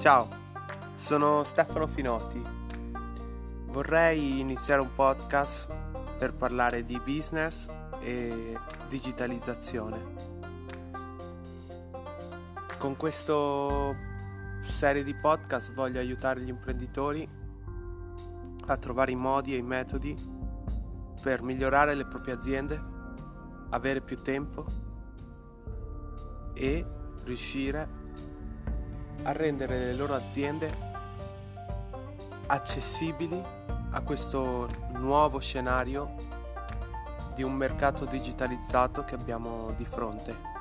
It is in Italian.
Ciao, sono Stefano Finotti. Vorrei iniziare un podcast per parlare di business e digitalizzazione. Con questa serie di podcast voglio aiutare gli imprenditori a trovare i modi e i metodi per migliorare le proprie aziende, avere più tempo e riuscire a rendere le loro aziende accessibili a questo nuovo scenario di un mercato digitalizzato che abbiamo di fronte.